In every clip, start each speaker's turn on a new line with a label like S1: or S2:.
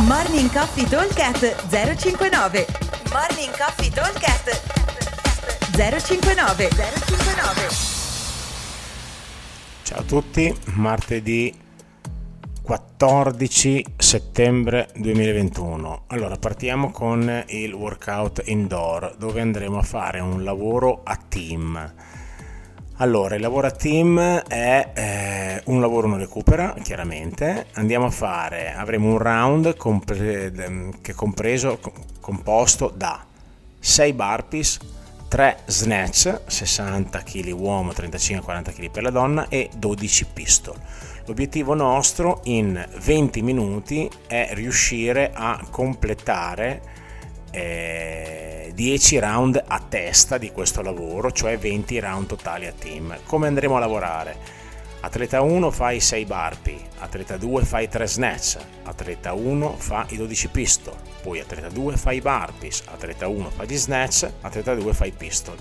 S1: Morning Coffee Talkcast 059 Morning Coffee Talkcast 059 059
S2: Ciao a tutti, martedì 14 settembre 2021. Allora partiamo con il workout indoor dove andremo a fare un lavoro a team. Allora, il lavoro a team è eh, un lavoro non recupera, chiaramente. Andiamo a fare, avremo un round compre- che è compreso, composto da 6 burpees, 3 snatch, 60 kg uomo, 35-40 kg per la donna e 12 pistol. L'obiettivo nostro in 20 minuti è riuscire a completare eh, 10 round a testa di questo lavoro, cioè 20 round totali a team. Come andremo a lavorare? Atleta 1 fa i 6 burpee, atleta 2 fa i 3 snatch, atleta 1 fa i 12 pistol, poi atleta 2 fa i burpees, atleta 1 fa gli snatch, atleta 2 fa i pistol.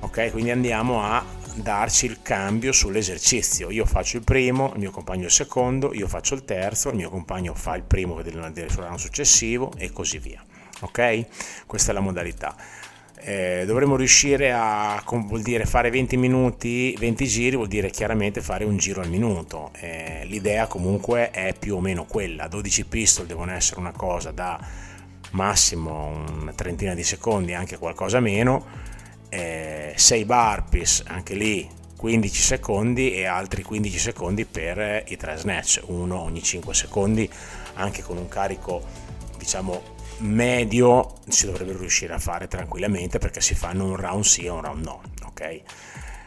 S2: Ok, quindi andiamo a darci il cambio sull'esercizio. Io faccio il primo, il mio compagno il secondo, io faccio il terzo, il mio compagno fa il primo del, del suo successivo e così via ok? Questa è la modalità. Eh, dovremmo riuscire a vuol dire fare 20 minuti 20 giri vuol dire chiaramente fare un giro al minuto eh, l'idea comunque è più o meno quella 12 pistol devono essere una cosa da massimo una trentina di secondi anche qualcosa meno eh, 6 burpees anche lì 15 secondi e altri 15 secondi per i 3 snatch uno ogni 5 secondi anche con un carico diciamo medio si dovrebbe riuscire a fare tranquillamente perché si fanno un round sì e un round no, ok?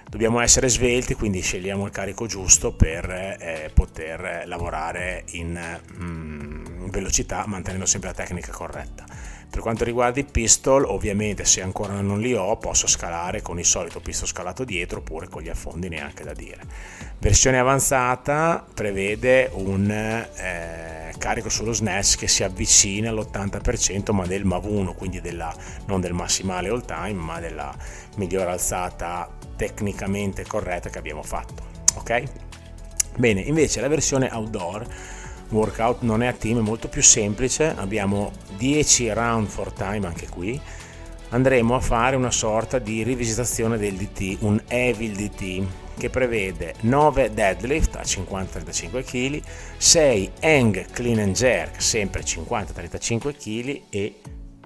S2: Dobbiamo essere svelti, quindi scegliamo il carico giusto per eh, poter lavorare in mm, velocità mantenendo sempre la tecnica corretta. Per quanto riguarda i pistol, ovviamente se ancora non li ho posso scalare con il solito pistol scalato dietro oppure con gli affondi neanche da dire. Versione avanzata prevede un eh, carico sullo snatch che si avvicina all'80% ma del MAV1, quindi della, non del massimale all time ma della migliore alzata tecnicamente corretta che abbiamo fatto. Ok? Bene, invece la versione outdoor workout non è a team, è molto più semplice, abbiamo 10 round for time anche qui, andremo a fare una sorta di rivisitazione del DT, un Evil DT che prevede 9 deadlift a 50-35 kg, 6 hang clean and jerk sempre 50-35 kg e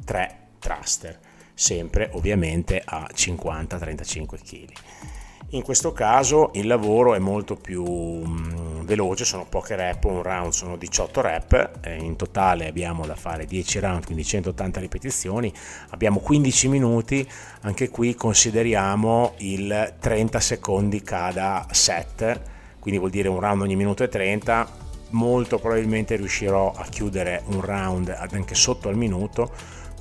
S2: 3 thruster sempre ovviamente a 50-35 kg. In questo caso il lavoro è molto più mm, veloce, sono poche rep, un round sono 18 rep, in totale abbiamo da fare 10 round, quindi 180 ripetizioni, abbiamo 15 minuti, anche qui consideriamo il 30 secondi cada set, quindi vuol dire un round ogni minuto e 30, molto probabilmente riuscirò a chiudere un round anche sotto al minuto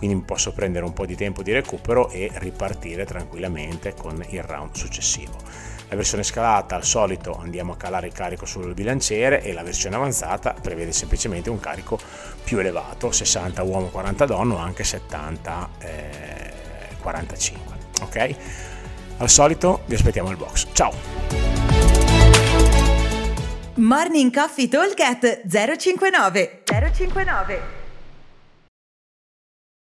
S2: quindi posso prendere un po' di tempo di recupero e ripartire tranquillamente con il round successivo. La versione scalata al solito andiamo a calare il carico sul bilanciere e la versione avanzata prevede semplicemente un carico più elevato, 60 uomo 40 donne o anche 70 eh, 45. Ok? Al solito vi aspettiamo al box. Ciao!
S1: Morning Coffee Talk 059 059